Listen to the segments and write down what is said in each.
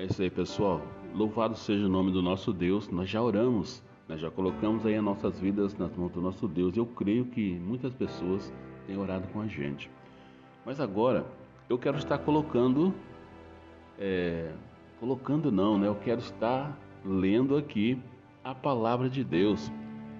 É isso aí, pessoal. Louvado seja o nome do nosso Deus. Nós já oramos, nós já colocamos aí as nossas vidas nas mãos do nosso Deus. Eu creio que muitas pessoas têm orado com a gente. Mas agora eu quero estar colocando, é, colocando não, né? Eu quero estar lendo aqui a palavra de Deus.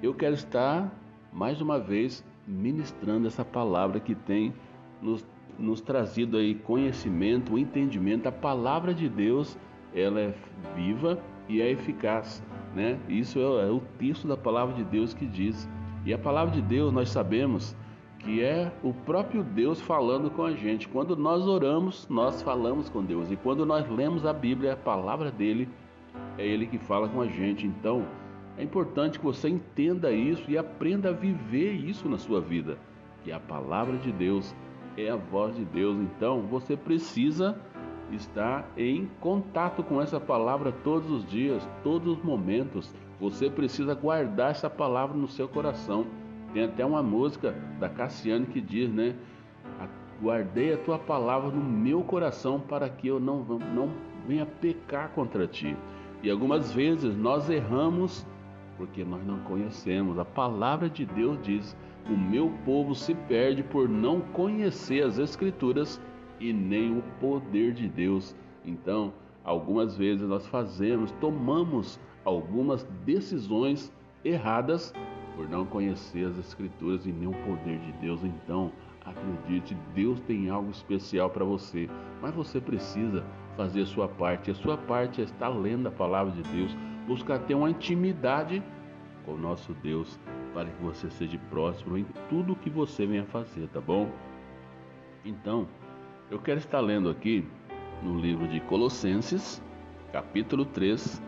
Eu quero estar mais uma vez ministrando essa palavra que tem nos, nos trazido aí conhecimento, entendimento. A palavra de Deus ela é viva e é eficaz, né? Isso é, é o texto da palavra de Deus que diz. E a palavra de Deus nós sabemos que é o próprio Deus falando com a gente. Quando nós oramos, nós falamos com Deus. E quando nós lemos a Bíblia, a palavra dele, é ele que fala com a gente. Então, é importante que você entenda isso e aprenda a viver isso na sua vida. Que a palavra de Deus é a voz de Deus. Então, você precisa estar em contato com essa palavra todos os dias, todos os momentos. Você precisa guardar essa palavra no seu coração. Tem até uma música da Cassiane que diz, né? Guardei a tua palavra no meu coração para que eu não, não venha pecar contra ti. E algumas vezes nós erramos porque nós não conhecemos. A palavra de Deus diz: O meu povo se perde por não conhecer as Escrituras e nem o poder de Deus. Então, algumas vezes nós fazemos, tomamos algumas decisões erradas por não conhecer as Escrituras e nem o poder de Deus. Então, acredite, Deus tem algo especial para você, mas você precisa fazer a sua parte. A sua parte é estar lendo a palavra de Deus, buscar ter uma intimidade com o nosso Deus, para que você seja próximo em tudo que você venha fazer, tá bom? Então, eu quero estar lendo aqui no livro de Colossenses, capítulo 3,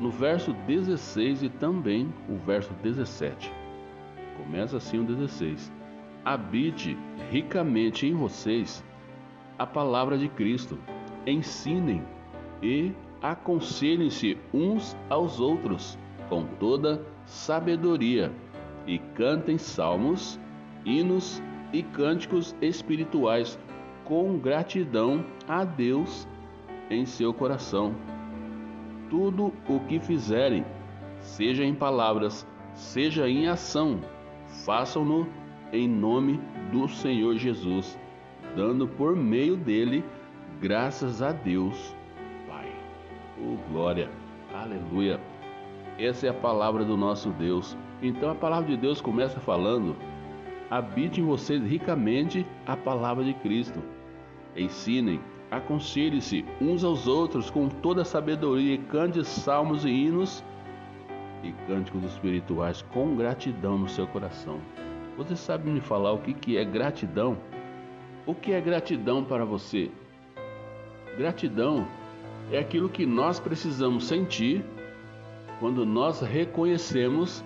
no verso 16 e também o verso 17. Começa assim o 16: Habite ricamente em vocês a palavra de Cristo, ensinem e aconselhem-se uns aos outros com toda sabedoria e cantem salmos, hinos e cânticos espirituais com gratidão a Deus em seu coração. Tudo o que fizerem, seja em palavras, seja em ação, façam-no em nome do Senhor Jesus, dando por meio dele graças a Deus, Pai. Oh, glória, aleluia. Essa é a palavra do nosso Deus. Então a palavra de Deus começa falando: habite em vocês ricamente a palavra de Cristo. Ensinem, aconselhem-se uns aos outros com toda a sabedoria e cante salmos e hinos e cânticos espirituais com gratidão no seu coração. Você sabe me falar o que, que é gratidão? O que é gratidão para você? Gratidão é aquilo que nós precisamos sentir quando nós reconhecemos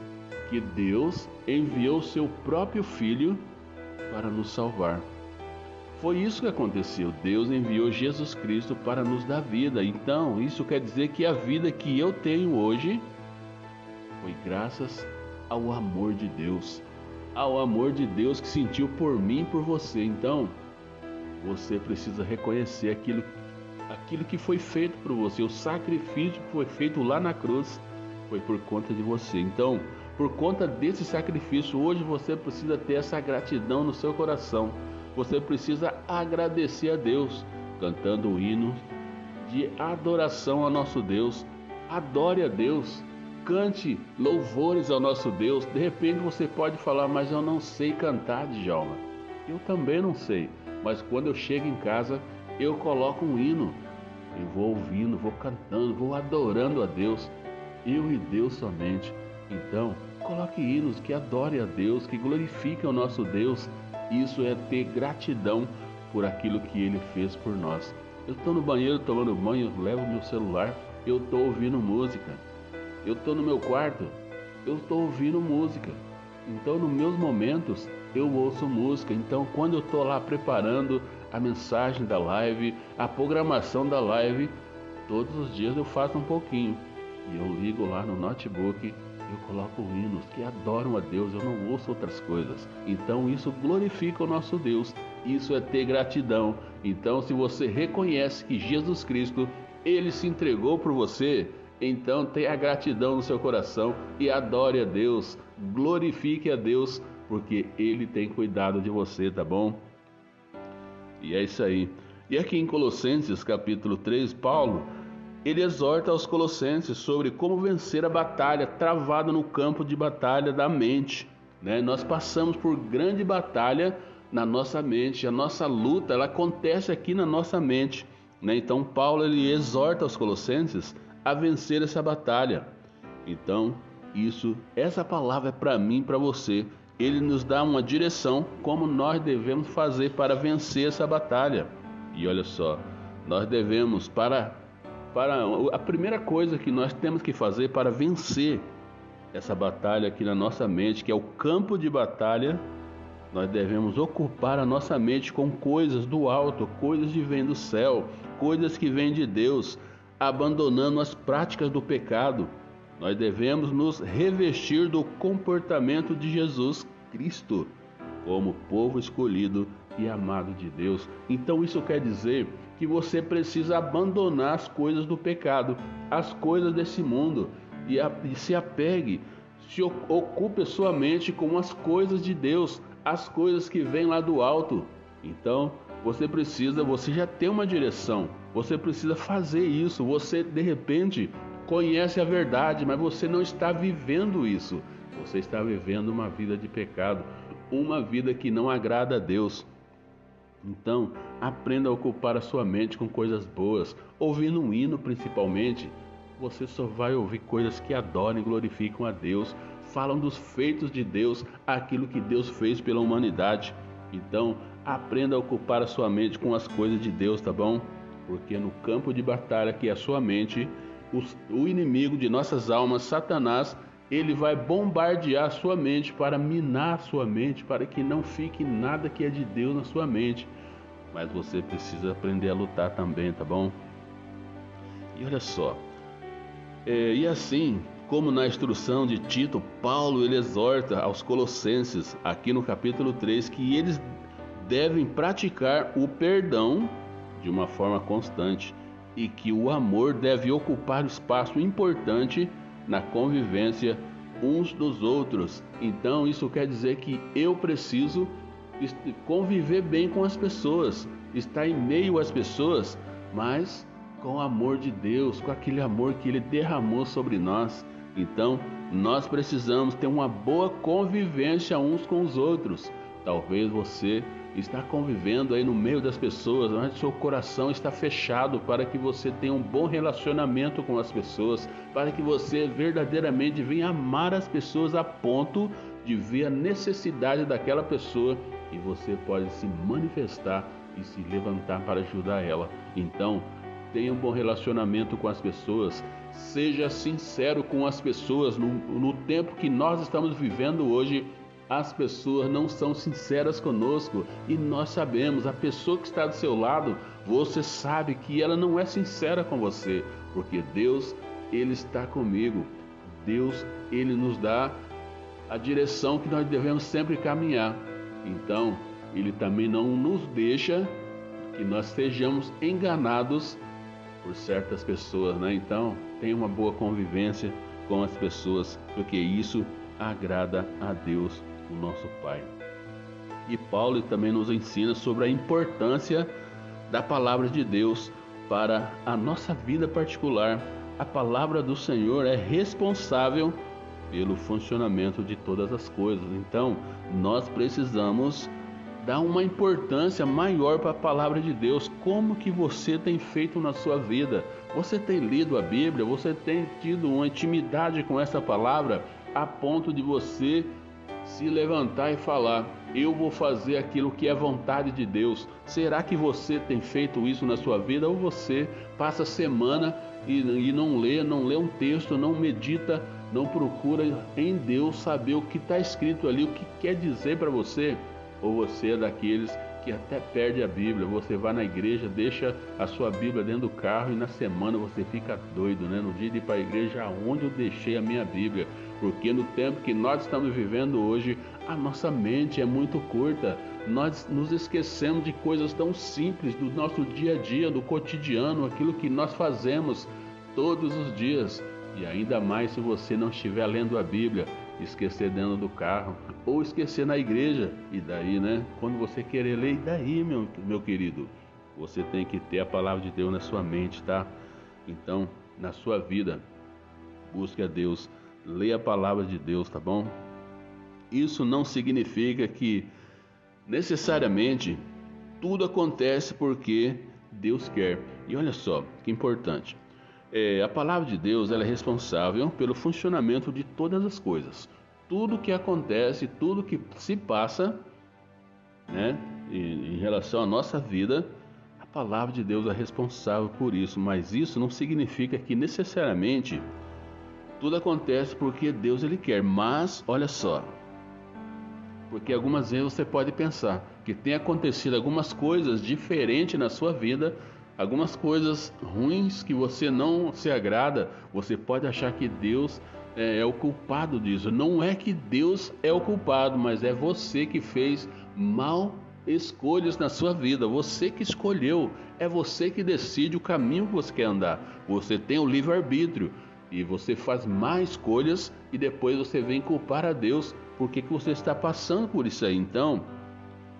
que Deus enviou seu próprio Filho para nos salvar. Foi isso que aconteceu. Deus enviou Jesus Cristo para nos dar vida. Então, isso quer dizer que a vida que eu tenho hoje foi graças ao amor de Deus. Ao amor de Deus que sentiu por mim e por você. Então, você precisa reconhecer aquilo, aquilo que foi feito por você. O sacrifício que foi feito lá na cruz foi por conta de você. Então, por conta desse sacrifício, hoje você precisa ter essa gratidão no seu coração você precisa agradecer a Deus, cantando o hino de adoração ao nosso Deus. Adore a Deus, cante louvores ao nosso Deus. De repente você pode falar, mas eu não sei cantar, Djalma. Eu também não sei, mas quando eu chego em casa, eu coloco um hino. Eu vou ouvindo, vou cantando, vou adorando a Deus. Eu e Deus somente. Então, coloque hinos que adore a Deus, que glorifiquem o nosso Deus isso é ter gratidão por aquilo que ele fez por nós. Eu estou no banheiro tomando banho, levo meu celular, eu estou ouvindo música. Eu estou no meu quarto, eu estou ouvindo música. Então, nos meus momentos, eu ouço música. Então, quando eu estou lá preparando a mensagem da live, a programação da live, todos os dias eu faço um pouquinho. E eu ligo lá no notebook eu coloco hinos que adoram a Deus, eu não ouço outras coisas. Então isso glorifica o nosso Deus, isso é ter gratidão. Então, se você reconhece que Jesus Cristo ele se entregou por você, então tenha gratidão no seu coração e adore a Deus, glorifique a Deus, porque ele tem cuidado de você, tá bom? E é isso aí. E aqui em Colossenses capítulo 3, Paulo, ele exorta aos colossenses sobre como vencer a batalha travada no campo de batalha da mente. Né? Nós passamos por grande batalha na nossa mente, a nossa luta ela acontece aqui na nossa mente. Né? Então Paulo ele exorta os colossenses a vencer essa batalha. Então isso, essa palavra é para mim, para você. Ele nos dá uma direção como nós devemos fazer para vencer essa batalha. E olha só, nós devemos para para a primeira coisa que nós temos que fazer para vencer essa batalha aqui na nossa mente, que é o campo de batalha, nós devemos ocupar a nossa mente com coisas do alto, coisas que vêm do céu, coisas que vêm de Deus, abandonando as práticas do pecado. Nós devemos nos revestir do comportamento de Jesus Cristo, como povo escolhido e amado de Deus. Então isso quer dizer que você precisa abandonar as coisas do pecado, as coisas desse mundo e, a, e se apegue, se ocupe a sua mente com as coisas de Deus, as coisas que vêm lá do alto. Então, você precisa, você já tem uma direção, você precisa fazer isso. Você de repente conhece a verdade, mas você não está vivendo isso. Você está vivendo uma vida de pecado, uma vida que não agrada a Deus. Então, aprenda a ocupar a sua mente com coisas boas, ouvindo um hino principalmente. Você só vai ouvir coisas que adoram e glorificam a Deus, falam dos feitos de Deus, aquilo que Deus fez pela humanidade. Então, aprenda a ocupar a sua mente com as coisas de Deus, tá bom? Porque no campo de batalha que é a sua mente, o inimigo de nossas almas, Satanás, ele vai bombardear sua mente para minar sua mente, para que não fique nada que é de Deus na sua mente. Mas você precisa aprender a lutar também, tá bom? E olha só, é, e assim como na instrução de Tito, Paulo ele exorta aos colossenses, aqui no capítulo 3, que eles devem praticar o perdão de uma forma constante e que o amor deve ocupar espaço importante na convivência uns dos outros. Então, isso quer dizer que eu preciso conviver bem com as pessoas, estar em meio às pessoas, mas com o amor de Deus, com aquele amor que Ele derramou sobre nós. Então, nós precisamos ter uma boa convivência uns com os outros. Talvez você está convivendo aí no meio das pessoas, mas seu coração está fechado para que você tenha um bom relacionamento com as pessoas, para que você verdadeiramente venha amar as pessoas a ponto de ver a necessidade daquela pessoa e você pode se manifestar e se levantar para ajudar ela. Então, tenha um bom relacionamento com as pessoas, seja sincero com as pessoas no, no tempo que nós estamos vivendo hoje as pessoas não são sinceras conosco e nós sabemos, a pessoa que está do seu lado, você sabe que ela não é sincera com você, porque Deus, ele está comigo. Deus, ele nos dá a direção que nós devemos sempre caminhar. Então, ele também não nos deixa que nós sejamos enganados por certas pessoas, né? Então, tenha uma boa convivência com as pessoas, porque isso agrada a Deus o nosso Pai. E Paulo também nos ensina sobre a importância da palavra de Deus para a nossa vida particular. A palavra do Senhor é responsável pelo funcionamento de todas as coisas. Então, nós precisamos dar uma importância maior para a palavra de Deus. Como que você tem feito na sua vida? Você tem lido a Bíblia? Você tem tido uma intimidade com essa palavra a ponto de você se levantar e falar: Eu vou fazer aquilo que é vontade de Deus. Será que você tem feito isso na sua vida? Ou você passa semana e, e não lê, não lê um texto, não medita, não procura em Deus saber o que está escrito ali, o que quer dizer para você? Ou você é daqueles que até perde a Bíblia. Você vai na igreja, deixa a sua Bíblia dentro do carro e na semana você fica doido, né? No dia de ir para a igreja, aonde eu deixei a minha Bíblia? Porque no tempo que nós estamos vivendo hoje, a nossa mente é muito curta. nós nos esquecemos de coisas tão simples do nosso dia a dia, do cotidiano, aquilo que nós fazemos todos os dias. E ainda mais se você não estiver lendo a Bíblia, esquecer dentro do carro ou esquecer na igreja. E daí, né? Quando você querer ler, e daí, meu, meu querido? Você tem que ter a palavra de Deus na sua mente, tá? Então, na sua vida, busque a Deus, leia a palavra de Deus, tá bom? Isso não significa que necessariamente tudo acontece porque Deus quer. E olha só, que importante. É, a palavra de Deus é responsável pelo funcionamento de todas as coisas. Tudo que acontece, tudo que se passa, né, em, em relação à nossa vida, a palavra de Deus é responsável por isso. Mas isso não significa que necessariamente tudo acontece porque Deus ele quer. Mas olha só, porque algumas vezes você pode pensar que tem acontecido algumas coisas diferentes na sua vida algumas coisas ruins que você não se agrada, você pode achar que Deus é, é, o culpado disso. Não é que Deus é o culpado, mas é você que fez mal escolhas na sua vida. Você que escolheu, é você que decide o caminho que você quer andar. Você tem o livre-arbítrio e você faz mais escolhas e depois você vem culpar a Deus porque que você está passando por isso aí. Então,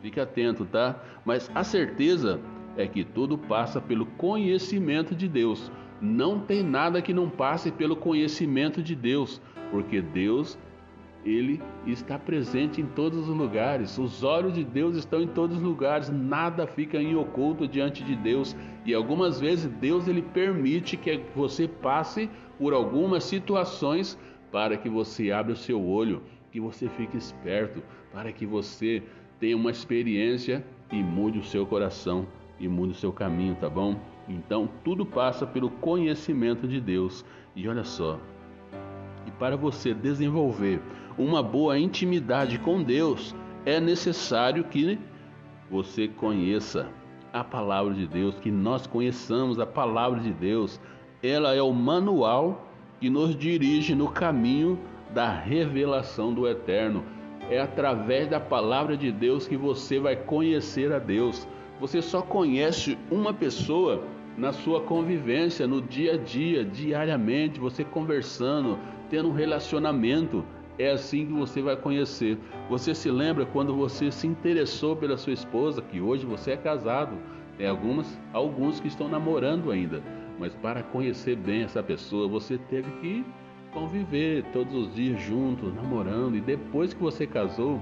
fique atento, tá? Mas a certeza é que tudo passa pelo conhecimento de Deus. Não tem nada que não passe pelo conhecimento de Deus, porque Deus ele está presente em todos os lugares. Os olhos de Deus estão em todos os lugares. Nada fica em oculto diante de Deus. E algumas vezes Deus ele permite que você passe por algumas situações para que você abra o seu olho, que você fique esperto, para que você tenha uma experiência e mude o seu coração e mude o seu caminho, tá bom? Então tudo passa pelo conhecimento de Deus. E olha só, e para você desenvolver uma boa intimidade com Deus, é necessário que você conheça a palavra de Deus, que nós conheçamos a palavra de Deus. Ela é o manual que nos dirige no caminho da revelação do eterno. É através da palavra de Deus que você vai conhecer a Deus. Você só conhece uma pessoa na sua convivência, no dia a dia, diariamente, você conversando, tendo um relacionamento. É assim que você vai conhecer. Você se lembra quando você se interessou pela sua esposa, que hoje você é casado. Tem algumas, alguns que estão namorando ainda. Mas para conhecer bem essa pessoa, você teve que conviver todos os dias juntos, namorando. E depois que você casou,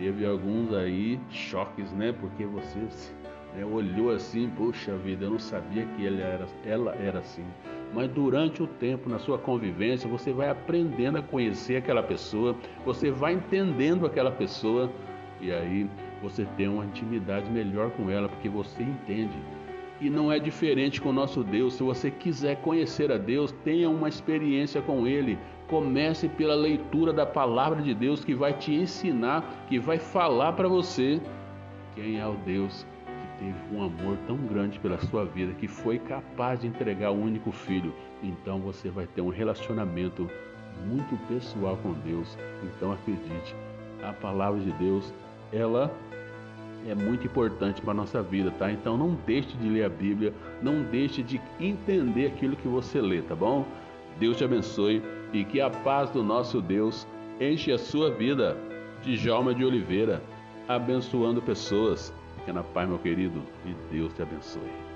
Teve alguns aí choques, né? Porque você né, olhou assim, puxa vida, eu não sabia que ele era, ela era assim. Mas durante o tempo, na sua convivência, você vai aprendendo a conhecer aquela pessoa, você vai entendendo aquela pessoa e aí você tem uma intimidade melhor com ela, porque você entende. E não é diferente com o nosso Deus. Se você quiser conhecer a Deus, tenha uma experiência com Ele, Comece pela leitura da palavra de Deus que vai te ensinar, que vai falar para você quem é o Deus teve um amor tão grande pela sua vida, que foi capaz de entregar o único filho. Então você vai ter um relacionamento muito pessoal com Deus. Então acredite, a palavra de Deus, ela é muito importante para a nossa vida, tá? Então não deixe de ler a Bíblia, não deixe de entender aquilo que você lê, tá bom? Deus te abençoe e que a paz do nosso Deus enche a sua vida. Djalma de Oliveira, abençoando pessoas. Fica na paz, meu querido, e Deus te abençoe.